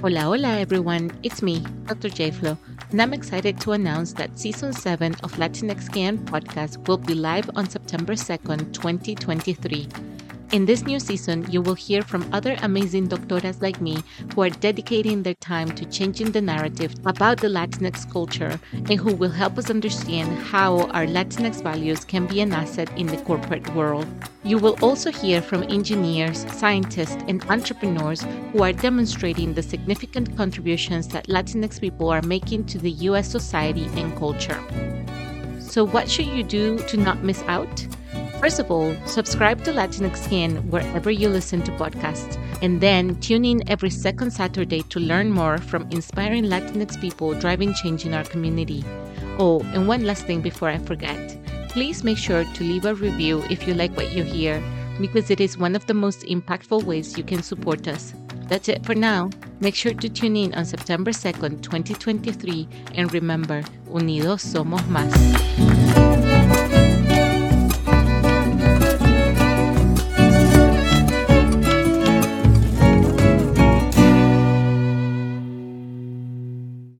Hola, hola, everyone. It's me, Dr. J-Flo, and I'm excited to announce that Season 7 of Latinx Can podcast will be live on September 2nd, 2023. In this new season, you will hear from other amazing doctoras like me who are dedicating their time to changing the narrative about the Latinx culture and who will help us understand how our Latinx values can be an asset in the corporate world. You will also hear from engineers, scientists, and entrepreneurs who are demonstrating the significant contributions that Latinx people are making to the US society and culture. So, what should you do to not miss out? First of all, subscribe to Latinx Can wherever you listen to podcasts, and then tune in every second Saturday to learn more from inspiring Latinx people driving change in our community. Oh, and one last thing before I forget. Please make sure to leave a review if you like what you hear, because it is one of the most impactful ways you can support us. That's it for now. Make sure to tune in on September 2nd, 2023, and remember, unidos somos más.